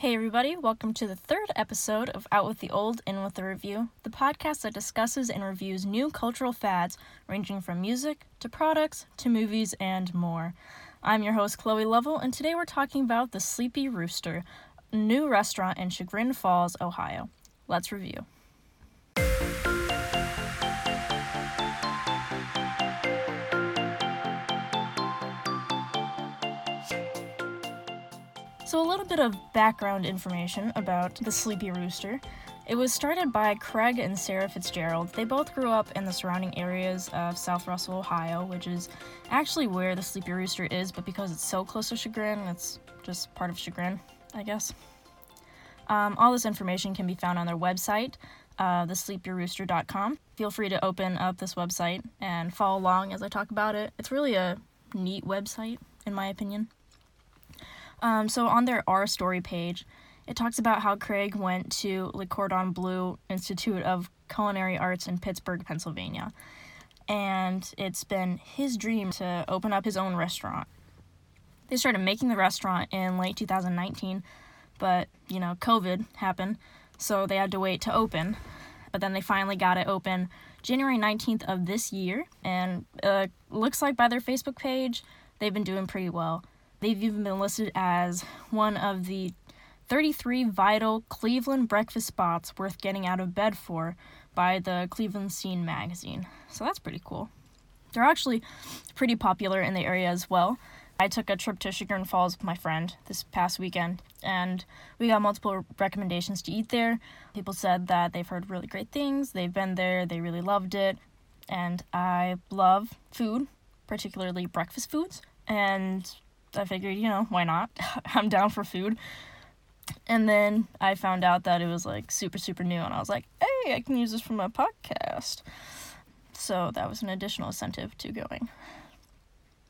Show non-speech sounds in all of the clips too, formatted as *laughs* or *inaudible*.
Hey, everybody, welcome to the third episode of Out with the Old, In with the Review, the podcast that discusses and reviews new cultural fads ranging from music to products to movies and more. I'm your host, Chloe Lovell, and today we're talking about the Sleepy Rooster, a new restaurant in Chagrin Falls, Ohio. Let's review. A little bit of background information about the Sleepy Rooster. It was started by Craig and Sarah Fitzgerald. They both grew up in the surrounding areas of South Russell, Ohio, which is actually where the Sleepy Rooster is, but because it's so close to Chagrin, it's just part of Chagrin, I guess. Um, all this information can be found on their website, uh, thesleepyrooster.com. Feel free to open up this website and follow along as I talk about it. It's really a neat website, in my opinion. Um, so on their Our Story page, it talks about how Craig went to Le Cordon Bleu Institute of Culinary Arts in Pittsburgh, Pennsylvania. And it's been his dream to open up his own restaurant. They started making the restaurant in late 2019, but, you know, COVID happened, so they had to wait to open. But then they finally got it open January 19th of this year, and uh, looks like by their Facebook page, they've been doing pretty well. They've even been listed as one of the 33 vital Cleveland breakfast spots worth getting out of bed for by the Cleveland Scene magazine. So that's pretty cool. They're actually pretty popular in the area as well. I took a trip to Chagrin Falls with my friend this past weekend, and we got multiple recommendations to eat there. People said that they've heard really great things, they've been there, they really loved it, and I love food, particularly breakfast foods, and I figured, you know, why not? *laughs* I'm down for food. And then I found out that it was like super, super new, and I was like, hey, I can use this for my podcast. So that was an additional incentive to going.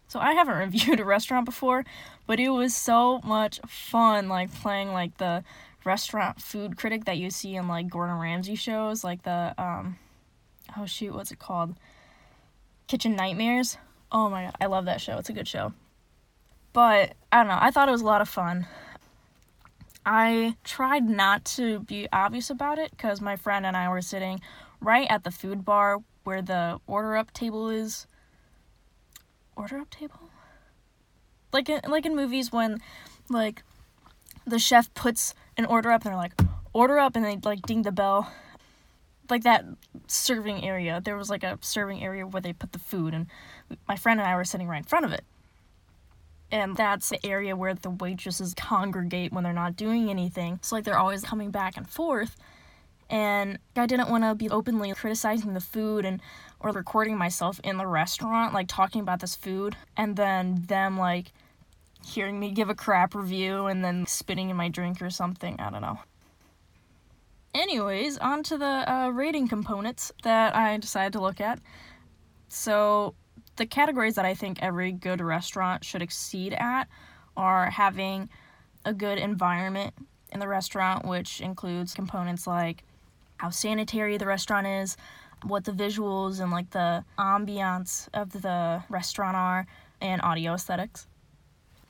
So I haven't *laughs* reviewed a restaurant before, but it was so much fun, like playing like the restaurant food critic that you see in like Gordon Ramsay shows, like the um, oh shoot, what's it called? Kitchen Nightmares. Oh my god, I love that show. It's a good show. But I don't know, I thought it was a lot of fun. I tried not to be obvious about it because my friend and I were sitting right at the food bar where the order up table is. Order up table? Like in, like in movies when like the chef puts an order up and they're like order up and they like ding the bell like that serving area there was like a serving area where they put the food and my friend and i were sitting right in front of it and that's the area where the waitresses congregate when they're not doing anything. So like they're always coming back and forth. And I didn't want to be openly criticizing the food and or recording myself in the restaurant like talking about this food and then them like hearing me give a crap review and then spitting in my drink or something. I don't know. Anyways, on to the uh, rating components that I decided to look at. So, the categories that I think every good restaurant should exceed at are having a good environment in the restaurant, which includes components like how sanitary the restaurant is, what the visuals and like the ambiance of the restaurant are, and audio aesthetics.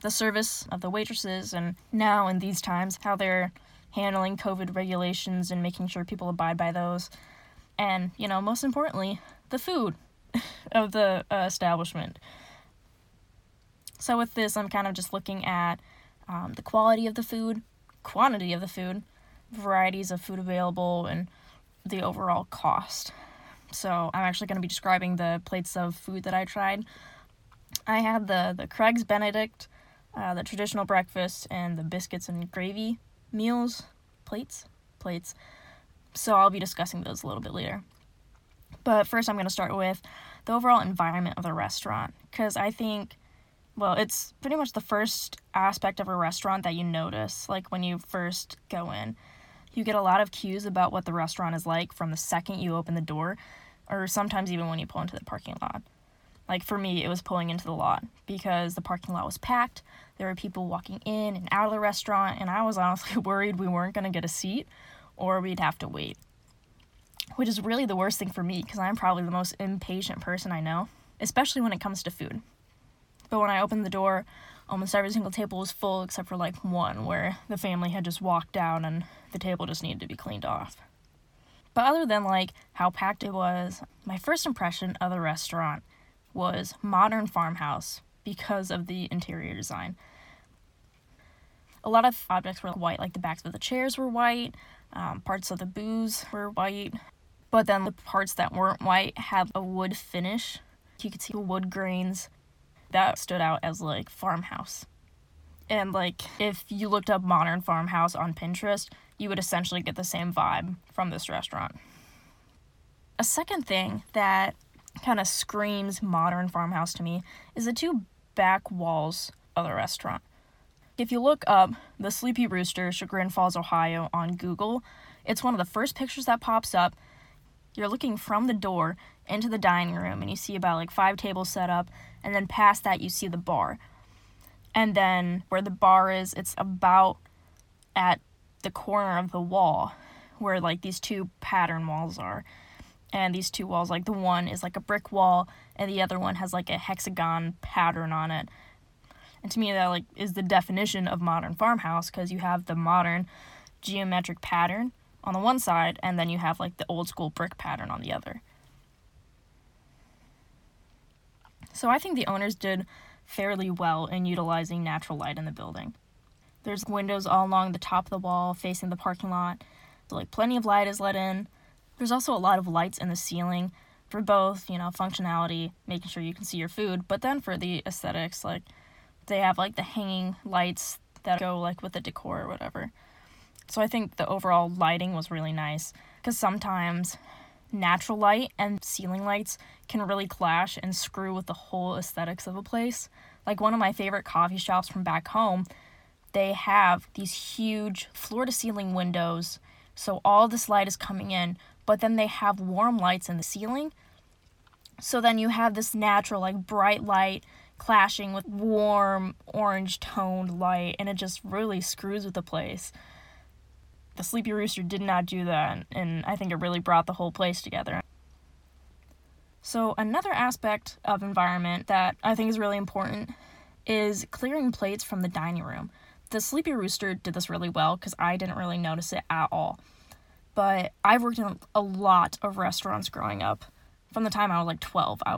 The service of the waitresses, and now in these times, how they're handling COVID regulations and making sure people abide by those. And, you know, most importantly, the food. *laughs* of the uh, establishment. So with this, I'm kind of just looking at um, the quality of the food, quantity of the food, varieties of food available, and the overall cost. So I'm actually going to be describing the plates of food that I tried. I had the the Craig's Benedict, uh, the traditional breakfast, and the biscuits and gravy meals plates plates. So I'll be discussing those a little bit later. But first, I'm going to start with the overall environment of the restaurant because I think, well, it's pretty much the first aspect of a restaurant that you notice, like when you first go in. You get a lot of cues about what the restaurant is like from the second you open the door, or sometimes even when you pull into the parking lot. Like for me, it was pulling into the lot because the parking lot was packed. There were people walking in and out of the restaurant, and I was honestly *laughs* worried we weren't going to get a seat or we'd have to wait which is really the worst thing for me because I'm probably the most impatient person I know, especially when it comes to food. But when I opened the door almost every single table was full except for like one where the family had just walked out and the table just needed to be cleaned off. But other than like how packed it was, my first impression of the restaurant was modern farmhouse because of the interior design. A lot of objects were white, like the backs of the chairs were white, um, parts of the booze were white, but then the parts that weren't white had a wood finish. You could see the wood grains that stood out as like farmhouse. And like if you looked up modern farmhouse on Pinterest, you would essentially get the same vibe from this restaurant. A second thing that kind of screams modern farmhouse to me is the two back walls of the restaurant. If you look up the Sleepy Rooster, Chagrin Falls, Ohio on Google, it's one of the first pictures that pops up. You're looking from the door into the dining room and you see about like five tables set up, and then past that, you see the bar. And then where the bar is, it's about at the corner of the wall where like these two pattern walls are and these two walls like the one is like a brick wall and the other one has like a hexagon pattern on it and to me that like is the definition of modern farmhouse because you have the modern geometric pattern on the one side and then you have like the old school brick pattern on the other. So i think the owners did fairly well in utilizing natural light in the building. There's windows all along the top of the wall facing the parking lot. So like plenty of light is let in. There's also a lot of lights in the ceiling for both, you know, functionality, making sure you can see your food, but then for the aesthetics, like they have like the hanging lights that go like with the decor or whatever. So I think the overall lighting was really nice because sometimes natural light and ceiling lights can really clash and screw with the whole aesthetics of a place. Like one of my favorite coffee shops from back home, they have these huge floor to ceiling windows. So all this light is coming in, but then they have warm lights in the ceiling. So then you have this natural, like bright light clashing with warm orange toned light, and it just really screws with the place. The Sleepy Rooster did not do that, and I think it really brought the whole place together. So, another aspect of environment that I think is really important is clearing plates from the dining room. The Sleepy Rooster did this really well because I didn't really notice it at all but I've worked in a lot of restaurants growing up. From the time I was like 12, I,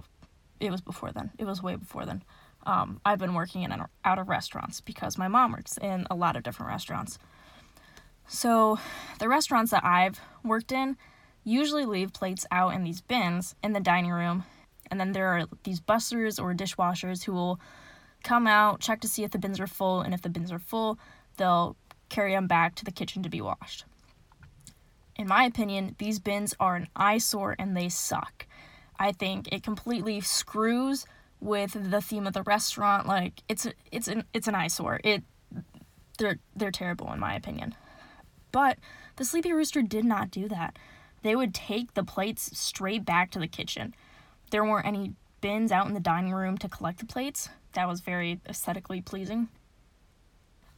it was before then. It was way before then. Um, I've been working in and out of restaurants because my mom works in a lot of different restaurants. So, the restaurants that I've worked in usually leave plates out in these bins in the dining room, and then there are these busters or dishwashers who will come out, check to see if the bins are full, and if the bins are full, they'll carry them back to the kitchen to be washed in my opinion, these bins are an eyesore and they suck. I think it completely screws with the theme of the restaurant. Like it's it's an it's an eyesore. It they're they're terrible in my opinion. But the Sleepy Rooster did not do that. They would take the plates straight back to the kitchen. There weren't any bins out in the dining room to collect the plates. That was very aesthetically pleasing.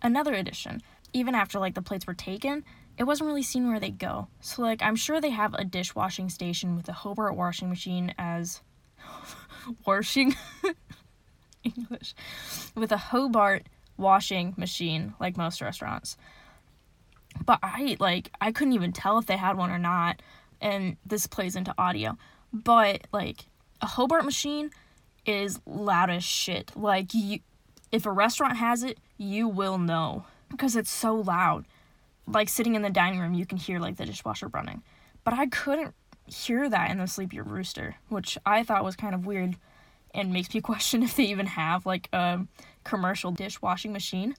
Another addition, even after like the plates were taken, it wasn't really seen where they go. So like I'm sure they have a dishwashing station with a Hobart washing machine as *laughs* washing *laughs* English with a Hobart washing machine like most restaurants. But I like I couldn't even tell if they had one or not and this plays into audio. But like a Hobart machine is loud as shit. Like you if a restaurant has it, you will know because it's so loud like sitting in the dining room, you can hear like the dishwasher running. But I couldn't hear that in the Sleepy Rooster, which I thought was kind of weird and makes me *laughs* question if they even have like a commercial dishwashing machine.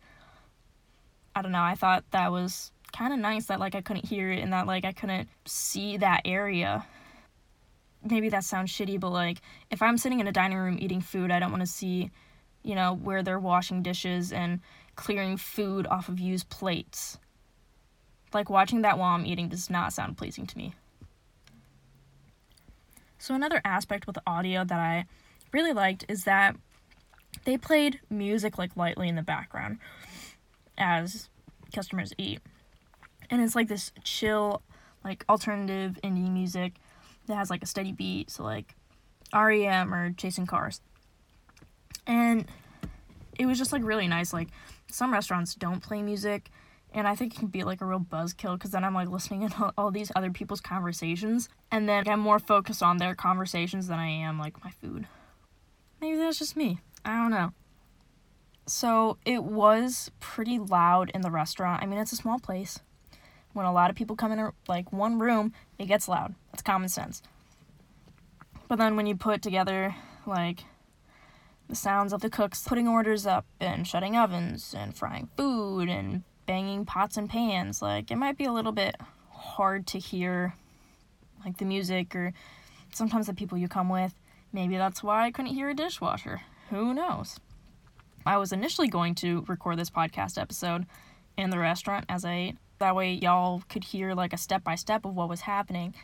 I don't know, I thought that was kind of nice that like I couldn't hear it and that like I couldn't see that area. Maybe that sounds shitty, but like if I'm sitting in a dining room eating food, I don't want to see, you know, where they're washing dishes and clearing food off of used plates. Like watching that while I'm eating does not sound pleasing to me. So, another aspect with audio that I really liked is that they played music like lightly in the background as customers eat. And it's like this chill, like alternative indie music that has like a steady beat, so like REM or Chasing Cars. And it was just like really nice. Like some restaurants don't play music, and I think it can be like a real buzzkill because then I'm like listening to all these other people's conversations, and then I'm more focused on their conversations than I am like my food. Maybe that's just me. I don't know. So it was pretty loud in the restaurant. I mean, it's a small place. When a lot of people come in a, like one room, it gets loud. That's common sense. But then when you put together like the sounds of the cooks putting orders up and shutting ovens and frying food and banging pots and pans. Like, it might be a little bit hard to hear, like, the music or sometimes the people you come with. Maybe that's why I couldn't hear a dishwasher. Who knows? I was initially going to record this podcast episode in the restaurant as I ate. That way, y'all could hear, like, a step by step of what was happening.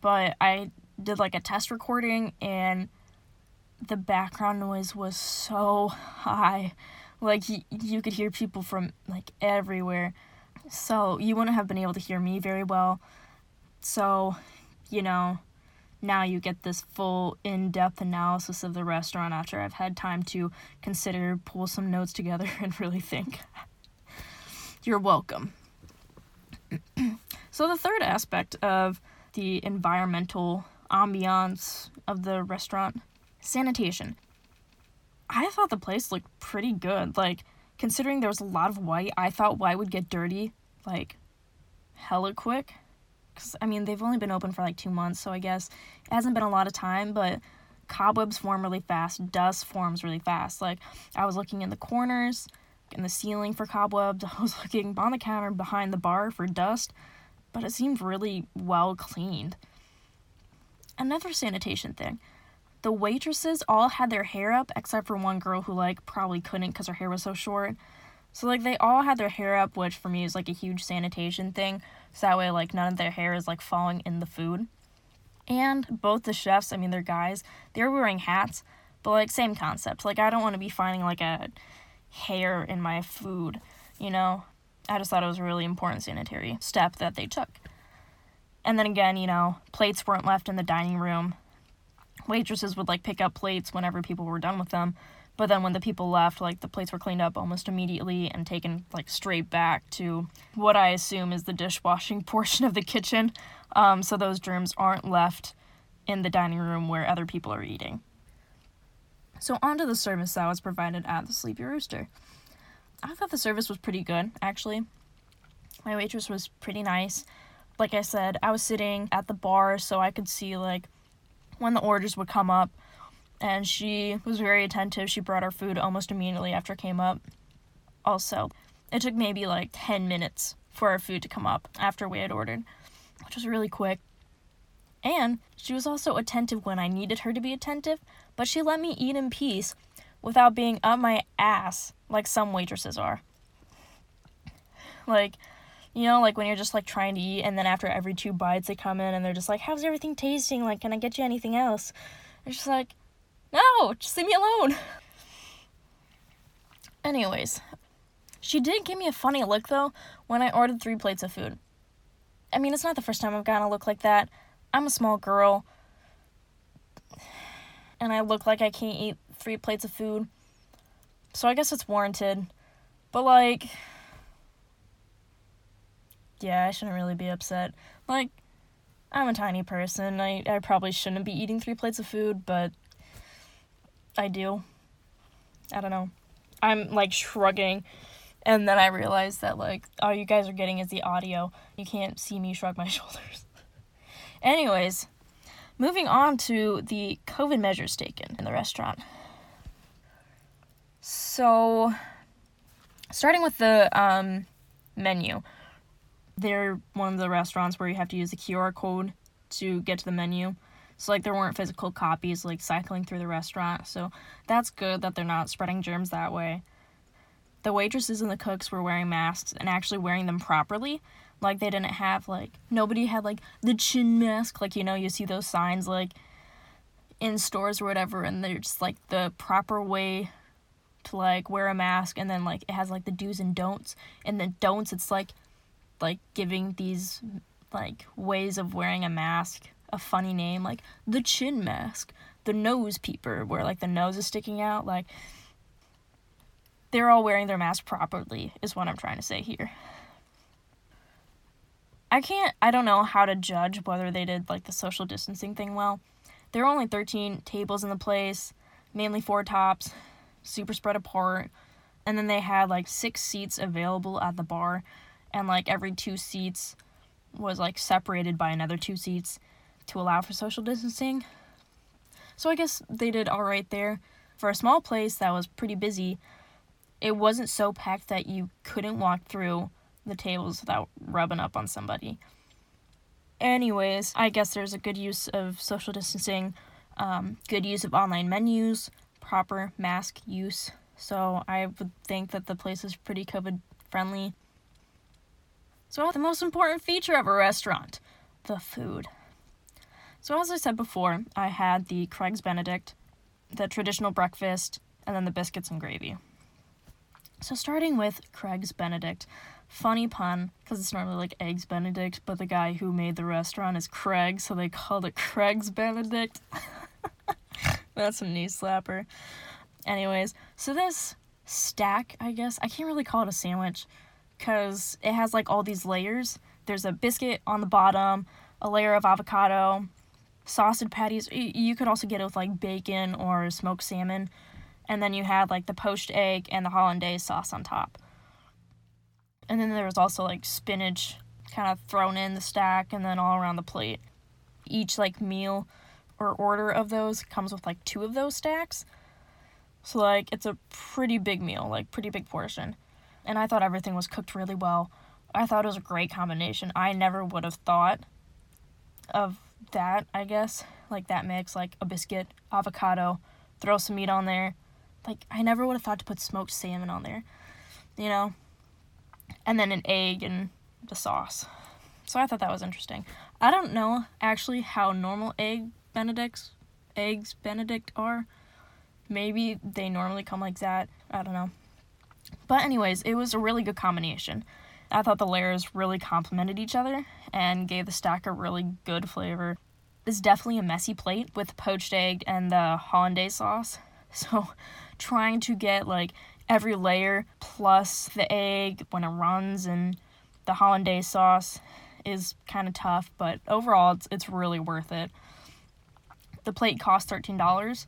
But I did, like, a test recording and the background noise was so high. Like y- you could hear people from like everywhere. So you wouldn't have been able to hear me very well. So, you know, now you get this full in-depth analysis of the restaurant after I've had time to consider, pull some notes together *laughs* and really think. You're welcome. *clears throat* so the third aspect of the environmental ambiance of the restaurant Sanitation. I thought the place looked pretty good. Like, considering there was a lot of white, I thought white would get dirty, like, hella quick. Because, I mean, they've only been open for like two months, so I guess it hasn't been a lot of time, but cobwebs form really fast, dust forms really fast. Like, I was looking in the corners, in the ceiling for cobwebs, *laughs* I was looking on the counter behind the bar for dust, but it seemed really well cleaned. Another sanitation thing the waitresses all had their hair up except for one girl who like probably couldn't because her hair was so short. So like they all had their hair up, which for me is like a huge sanitation thing. So that way like none of their hair is like falling in the food. And both the chefs, I mean they're guys, they were wearing hats, but like same concept. Like I don't want to be finding like a hair in my food, you know. I just thought it was a really important sanitary step that they took. And then again, you know, plates weren't left in the dining room waitresses would like pick up plates whenever people were done with them but then when the people left like the plates were cleaned up almost immediately and taken like straight back to what i assume is the dishwashing *laughs* portion of the kitchen um, so those germs aren't left in the dining room where other people are eating so on to the service that was provided at the sleepy rooster i thought the service was pretty good actually my waitress was pretty nice like i said i was sitting at the bar so i could see like when the orders would come up, and she was very attentive. She brought our food almost immediately after it came up. Also, it took maybe like 10 minutes for our food to come up after we had ordered, which was really quick. And she was also attentive when I needed her to be attentive, but she let me eat in peace without being up my ass like some waitresses are. Like, you know, like when you're just like trying to eat and then after every two bites they come in and they're just like, How's everything tasting? Like, can I get you anything else? It's just like, No, just leave me alone. Anyways, she did give me a funny look though when I ordered three plates of food. I mean, it's not the first time I've gotten a look like that. I'm a small girl, and I look like I can't eat three plates of food. So I guess it's warranted. But, like, yeah, I shouldn't really be upset. Like, I'm a tiny person. I, I probably shouldn't be eating three plates of food, but I do. I don't know. I'm like shrugging, and then I realize that, like, all you guys are getting is the audio. You can't see me shrug my *laughs* shoulders. Anyways, moving on to the COVID measures taken in the restaurant. So, starting with the um, menu they're one of the restaurants where you have to use the QR code to get to the menu. So like there weren't physical copies like cycling through the restaurant. So that's good that they're not spreading germs that way. The waitresses and the cooks were wearing masks and actually wearing them properly. Like they didn't have like nobody had like the chin mask. Like you know you see those signs like in stores or whatever and they're just like the proper way to like wear a mask and then like it has like the do's and don'ts. And the don'ts it's like like giving these like ways of wearing a mask a funny name like the chin mask. The nose peeper where like the nose is sticking out like they're all wearing their mask properly, is what I'm trying to say here. I can't, I don't know how to judge whether they did like the social distancing thing well. There were only 13 tables in the place, mainly four tops, super spread apart. And then they had like six seats available at the bar, and like every two seats was like separated by another two seats to allow for social distancing. So I guess they did all right there. For a small place that was pretty busy, it wasn't so packed that you couldn't walk through the tables without rubbing up on somebody. Anyways, I guess there's a good use of social distancing, um, good use of online menus, proper mask use. So I would think that the place is pretty COVID friendly. So, the most important feature of a restaurant the food. So, as I said before, I had the Craig's Benedict, the traditional breakfast, and then the biscuits and gravy. So, starting with Craig's Benedict, funny pun because it's normally like Eggs Benedict, but the guy who made the restaurant is Craig, so they called it Craig's Benedict. *laughs* That's a knee slapper. Anyways, so this stack, I guess, I can't really call it a sandwich because it has like all these layers. There's a biscuit on the bottom, a layer of avocado, sausage patties. You could also get it with like bacon or smoked salmon. And then you had like the poached egg and the hollandaise sauce on top. And then there was also like spinach kind of thrown in the stack and then all around the plate. Each like meal or order of those comes with like two of those stacks. So like it's a pretty big meal, like pretty big portion. And I thought everything was cooked really well. I thought it was a great combination. I never would have thought of that, I guess. Like that mix, like a biscuit, avocado, throw some meat on there. Like I never would have thought to put smoked salmon on there. You know? And then an egg and the sauce. So I thought that was interesting. I don't know actually how normal egg benedicts eggs benedict are. Maybe they normally come like that. I don't know. But, anyways, it was a really good combination. I thought the layers really complemented each other and gave the stack a really good flavor. It's definitely a messy plate with poached egg and the hollandaise sauce. *laughs* So, trying to get like every layer plus the egg when it runs and the hollandaise sauce is kind of tough, but overall, it's, it's really worth it. The plate cost $13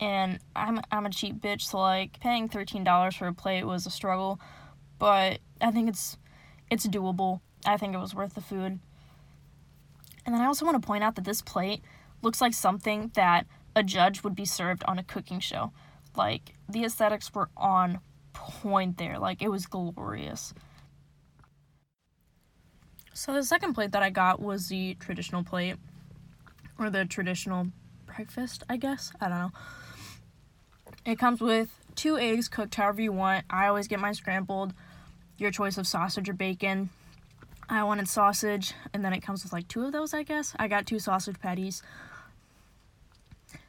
and I'm I'm a cheap bitch, so like paying thirteen dollars for a plate was a struggle, but I think it's it's doable. I think it was worth the food. And then I also want to point out that this plate looks like something that a judge would be served on a cooking show. Like the aesthetics were on point there. Like it was glorious. So the second plate that I got was the traditional plate or the traditional breakfast, I guess. I don't know. It comes with two eggs cooked however you want. I always get mine scrambled. Your choice of sausage or bacon. I wanted sausage, and then it comes with like two of those, I guess. I got two sausage patties.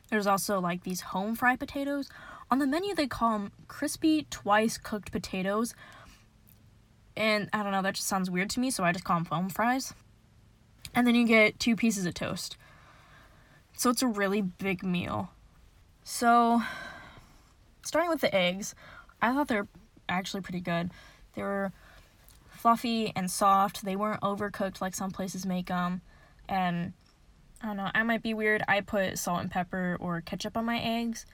There's also like these home fried potatoes. On the menu, they call them crispy twice cooked potatoes. And I don't know, that just sounds weird to me, so I just call them home fries. And then you get two pieces of toast. So it's a really big meal. So starting with the eggs, I thought they're actually pretty good. They were fluffy and soft. They weren't overcooked like some places make them. And I don't know, I might be weird. I put salt and pepper or ketchup on my eggs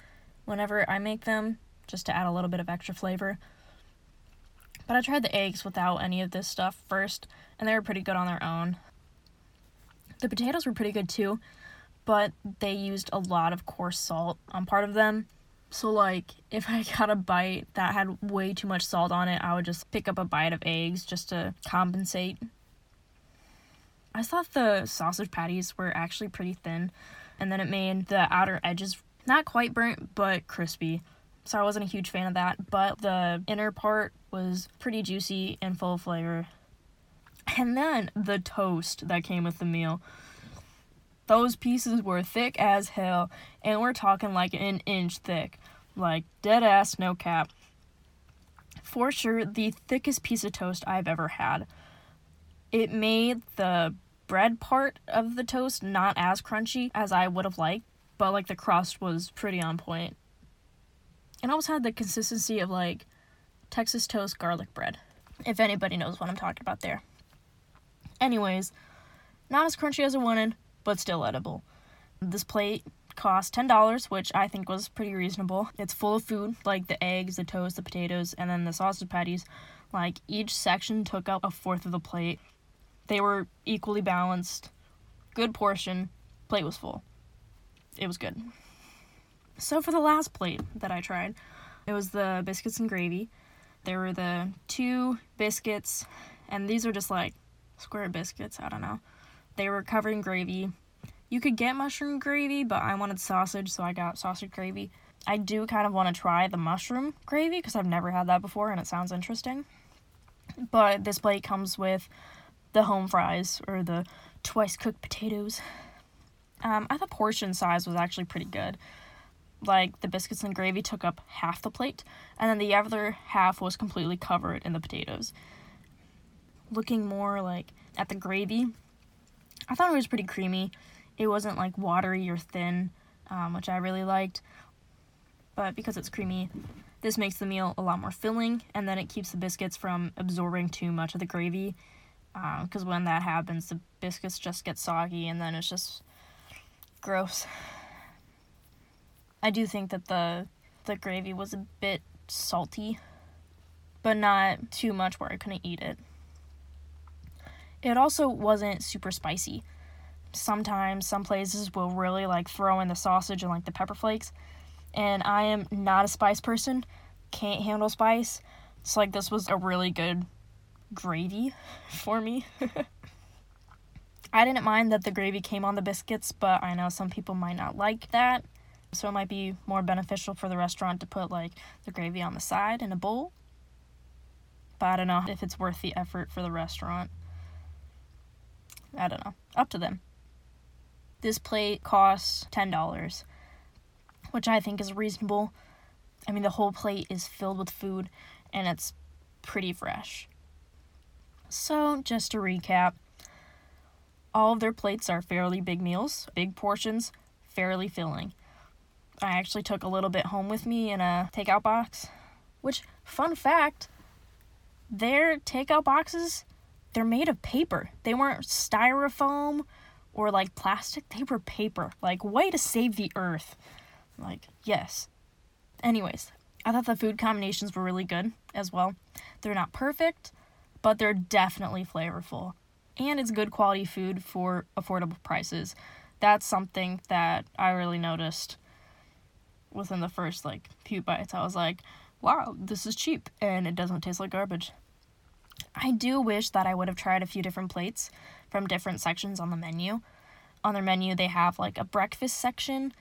whenever I make them just to add a little bit of extra flavor. But I tried the eggs without any of this stuff first, and they were pretty good on their own. The potatoes were pretty good too, but they used a lot of coarse salt on part of them so like *laughs* if I got a bite that had way too much salt on it, I would just pick up a bite of eggs just to compensate. I thought the sausage patties were actually pretty thin, and then it made the outer edges not quite burnt but crispy. So I wasn't a huge fan of that, but the inner part was pretty juicy and full of flavor. And then the toast that came with the meal. Those pieces were thick as hell, and we're talking like an inch thick. Like, dead ass, no cap. For sure, the thickest piece of toast I've ever had. It made the bread part of the toast not as crunchy as I would have liked, but like the crust was pretty on point. And almost had the consistency of like Texas toast garlic bread. If anybody knows what I'm talking about there. Anyways, not as crunchy as I wanted, but still edible. This plate cost $10, which I think was pretty reasonable. It's full of food, like the eggs, the toast, the potatoes, and then the sausage patties. Like each section took up a fourth of the plate. They were equally balanced, good portion, plate was full. It was good. So for the last plate that I tried, it was the biscuits and gravy. There were the two biscuits, and these are just like square biscuits, I don't know. They were covered in gravy. You could get mushroom gravy, but I wanted sausage, so I got sausage gravy. I do kind of want to try the mushroom gravy because I've never had that before and it sounds interesting. But this plate comes with the home fries or the twice cooked potatoes. Um, I thought portion size was actually pretty good. Like the biscuits and gravy took up half the plate, and then the other half was completely covered in the potatoes. Looking more like at the gravy, I thought it was pretty creamy. It wasn't like watery or thin, um, which I really liked. But because it's creamy, this makes the meal a lot more filling, and then it keeps the biscuits from absorbing too much of the gravy. Because uh, when that happens, the biscuits just get soggy, and then it's just gross. I do think that the the gravy was a bit salty, but not too much where I couldn't eat it. It also wasn't super spicy. Sometimes some places will really like throw in the sausage and like the pepper flakes, and I am not a spice person, can't handle spice. So like this was a really good gravy *laughs* for me. *laughs* I didn't mind that the gravy came on the biscuits, but I know some people might not like that. So it might be more beneficial for the restaurant to put like the gravy on the side in a bowl. But I don't know if it's worth the effort for the restaurant. I don't know. Up to them. This plate costs $10 which I think is reasonable. I mean, the whole plate is filled with food and it's pretty fresh. So, just to recap, all of their plates are fairly big meals, big portions, fairly filling. I actually took a little bit home with me in a takeout box, which, fun fact, their takeout boxes, they're made of paper. They weren't styrofoam or like plastic, they were paper. Like, way to save the earth. Like, yes. Anyways, I thought the food combinations were really good as well. They're not perfect, but they're definitely flavorful. And it's good quality food for affordable prices. That's something that I really noticed within the first like few bites. I was like, wow, this is cheap and it doesn't taste like garbage. I do wish that I would have tried a few different plates from different sections on the menu. On their menu, they have like a breakfast section.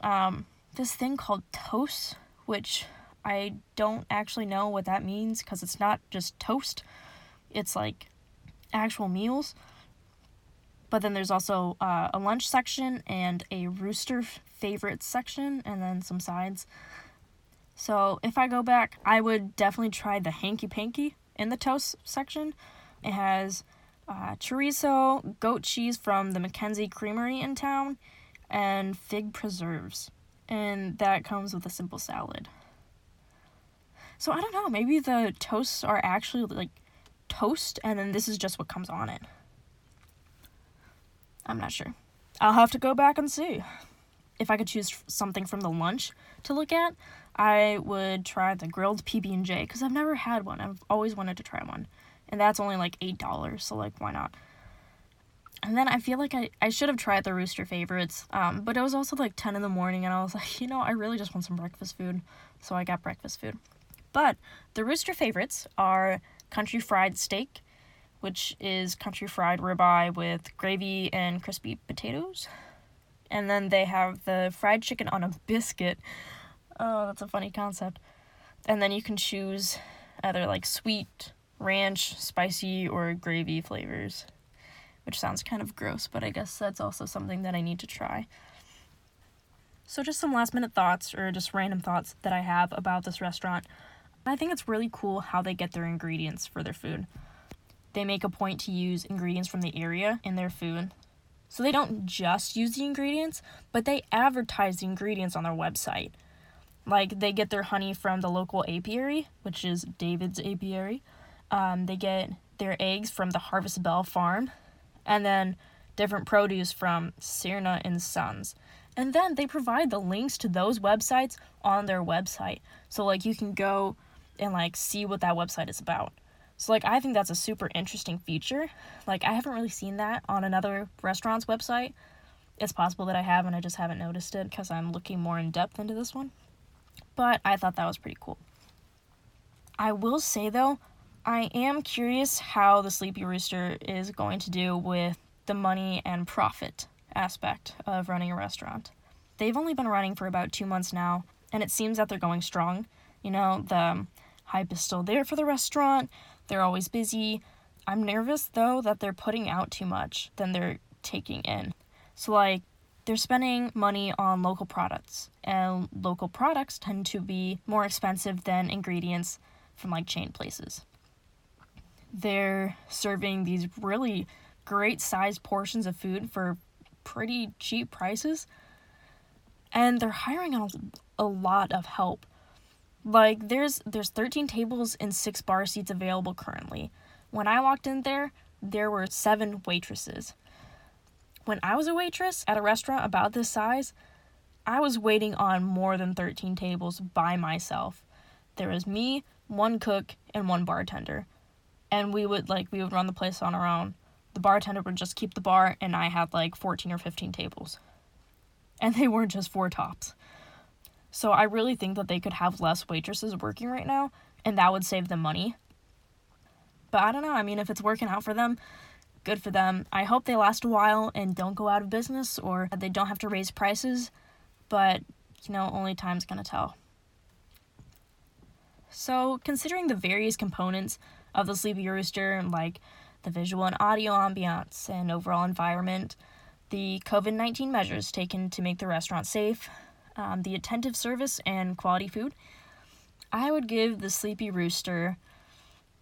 Um, this thing called toast, which I don't actually know what that means because it's not just toast, it's like actual meals. But then there's also uh, a lunch section and a rooster favorites section, and then some sides. So if I go back, I would definitely try the hanky panky in the toast section. It has uh, chorizo, goat cheese from the Mackenzie Creamery in town, and fig preserves and that comes with a simple salad. So I don't know, maybe the toasts are actually like toast and then this is just what comes on it. I'm not sure. I'll have to go back and see. If I could choose something from the lunch to look at, I would try the grilled PB&J because I've never had one. I've always wanted to try one. And that's only like $8, so like why not? And then I feel like I, I should have tried the Rooster favorites, um, but it was also like 10 in the morning, and I was like, *laughs* you know, I really just want some breakfast food. So I got breakfast food. But the Rooster favorites are country fried steak, which is country fried ribeye with gravy and crispy potatoes. And then they have the fried chicken on a biscuit. Oh, that's a funny concept. And then you can choose either like sweet, ranch, spicy, or gravy flavors which sounds kind of gross, but I guess that's also something that I need to try. So, just some last minute thoughts or just random thoughts that I have about this restaurant. I think it's really cool how they get their ingredients for their food. They make a point to use ingredients from the area in their food. So, they don't just use the ingredients, but they advertise the ingredients on their website. Like they get their honey from the local apiary, which is David's apiary. Um, they get their eggs from the Harvest Bell farm, and then different produce from Sirna and Sons. And then they provide the links to those websites on their website. So like you can go and like see what that website is about. So like I think that's a super interesting feature. Like I haven't really seen that on another restaurant's website. It's possible that I have and I just haven't noticed it because I'm looking more in depth into this one. But I thought that was pretty cool. I will say though, I am curious how the Sleepy Rooster is going to do with the money and profit aspect of running a restaurant. They've only been running for about two months now, and it seems that they're going strong. You know, the hype is still there for the restaurant, they're always busy. I'm nervous though that they're putting out too much than they're taking in. So, like, they're spending money on local products, and local products tend to be more expensive than ingredients from like chain places. They're serving these really great sized portions of food for pretty cheap prices. And they're hiring a, a lot of help. Like there's there's 13 tables and 6 bar seats available currently. When I walked in there, there were 7 waitresses. When I was a waitress at a restaurant about this size, I was waiting on more than 13 tables by myself. There was me, one cook, and one bartender. And we would like we would run the place on our own the bartender would just keep the bar, and I had like 14 or 15 tables. And they weren't just four tops. So I really think that they could have less waitresses working right now, and that would save them money. But I don't know. I mean, if it's working out for them, good for them. I hope they last a while and don't go out of business or they don't have to raise prices. But, you know, only time's gonna tell. So, considering the various components of the Sleepy Rooster, like the visual and audio ambiance and overall environment, the COVID 19 measures taken to make the restaurant safe, um, the attentive service and quality food, I would give the Sleepy Rooster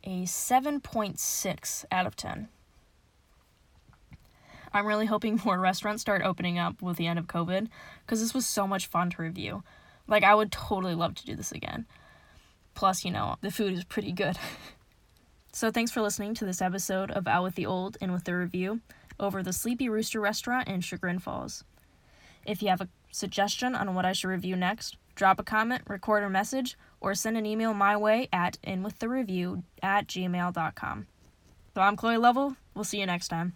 a 7.6 out of 10. I'm really hoping *laughs* more restaurants start opening up with the end of COVID because this was so much fun to review. Like, I would totally love to do this again. Plus, you know, the food is pretty good. *laughs* So, thanks for listening to this episode of Out with the Old and with the review over the Sleepy Rooster restaurant in Chagrin Falls. If you have a suggestion on what I should review next, drop a comment, record a message, or send an email my way at inwiththereview at gmail.com. So I'm Chloe Lovell. We'll see you next time.